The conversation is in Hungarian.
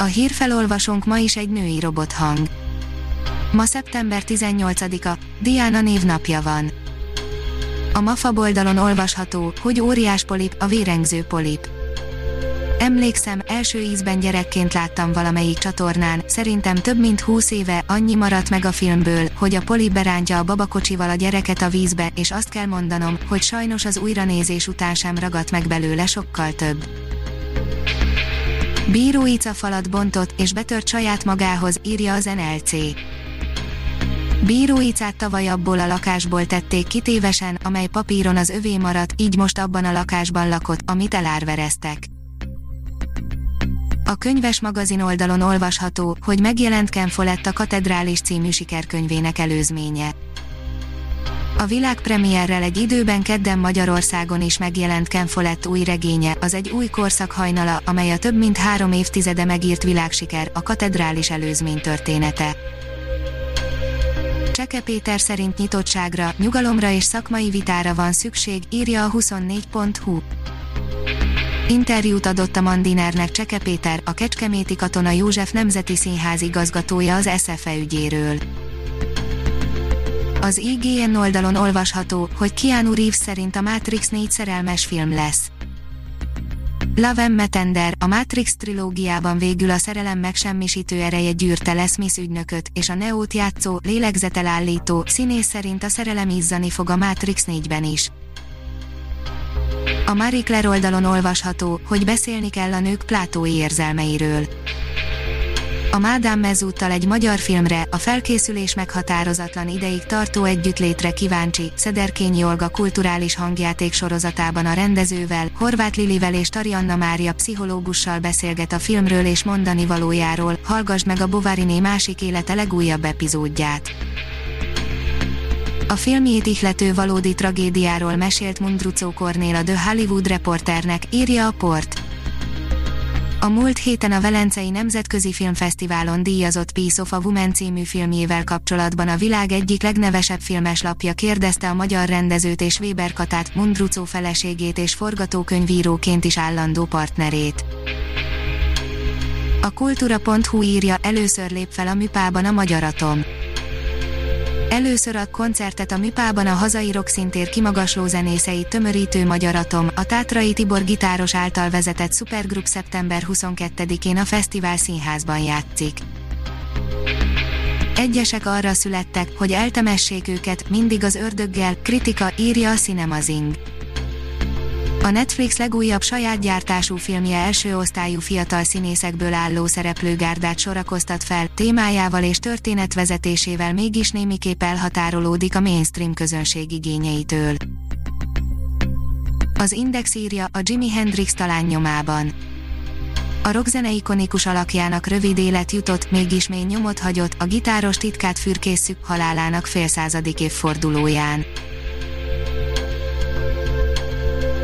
A hírfelolvasónk ma is egy női robothang. Ma szeptember 18-a, Diana névnapja van. A MAFA oldalon olvasható, hogy óriás polip, a vérengző polip. Emlékszem, első ízben gyerekként láttam valamelyik csatornán, szerintem több mint 20 éve, annyi maradt meg a filmből, hogy a polip berántja a babakocsival a gyereket a vízbe, és azt kell mondanom, hogy sajnos az újranézés után sem ragadt meg belőle sokkal több. Bíró falat bontott és betört saját magához, írja az NLC. Bíró Icát tavaly abból a lakásból tették kitévesen, amely papíron az övé maradt, így most abban a lakásban lakott, amit elárvereztek. A könyves magazin oldalon olvasható, hogy megjelent Ken Follett a Katedrális című sikerkönyvének előzménye. A világpremierrel egy időben kedden Magyarországon is megjelent Ken Follett új regénye, az egy új korszak hajnala, amely a több mint három évtizede megírt világsiker, a katedrális előzmény története. Cseke Péter szerint nyitottságra, nyugalomra és szakmai vitára van szükség, írja a 24.hu. Interjút adott a Mandinernek Cseke Péter, a Kecskeméti Katona József Nemzeti Színház igazgatója az SFE ügyéről. Az IGN oldalon olvasható, hogy Keanu Reeves szerint a Matrix 4 szerelmes film lesz. Love Metender, a Matrix trilógiában végül a szerelem megsemmisítő ereje gyűrte lesz Smith ügynököt, és a Neót játszó, lélegzetelállító, színész szerint a szerelem izzani fog a Matrix 4-ben is. A Marie Claire oldalon olvasható, hogy beszélni kell a nők plátói érzelmeiről. A Mádám mezúttal egy magyar filmre, a felkészülés meghatározatlan ideig tartó együttlétre kíváncsi, Szederkényi Olga kulturális hangjáték sorozatában a rendezővel, Horváth Lilivel és Tarianna Mária pszichológussal beszélget a filmről és mondani valójáról, hallgassd meg a Bovariné másik élete legújabb epizódját. A filmjét ihlető valódi tragédiáról mesélt Mundrucó Kornél a The Hollywood Reporternek, írja a port. A múlt héten a Velencei Nemzetközi Filmfesztiválon díjazott Piece of a Woman című filmjével kapcsolatban a világ egyik legnevesebb filmes lapja kérdezte a magyar rendezőt és Weber Katát, Mundrucó feleségét és forgatókönyvíróként is állandó partnerét. A kultúra.hu írja, először lép fel a műpában a Magyar Atom. Először ad koncertet a Műpában a hazai rockszintér kimagasló zenészeit tömörítő Magyar Atom, a Tátrai Tibor gitáros által vezetett Supergroup szeptember 22-én a Fesztivál Színházban játszik. Egyesek arra születtek, hogy eltemessék őket, mindig az ördöggel, kritika, írja a Cinemazing. A Netflix legújabb saját gyártású filmje első osztályú fiatal színészekből álló szereplőgárdát sorakoztat fel, témájával és történetvezetésével mégis némiképp elhatárolódik a mainstream közönség igényeitől. Az Index írja a Jimi Hendrix talán nyomában. A rockzene ikonikus alakjának rövid élet jutott, mégis mély nyomot hagyott, a gitáros titkát fürkészük halálának félszázadik évfordulóján.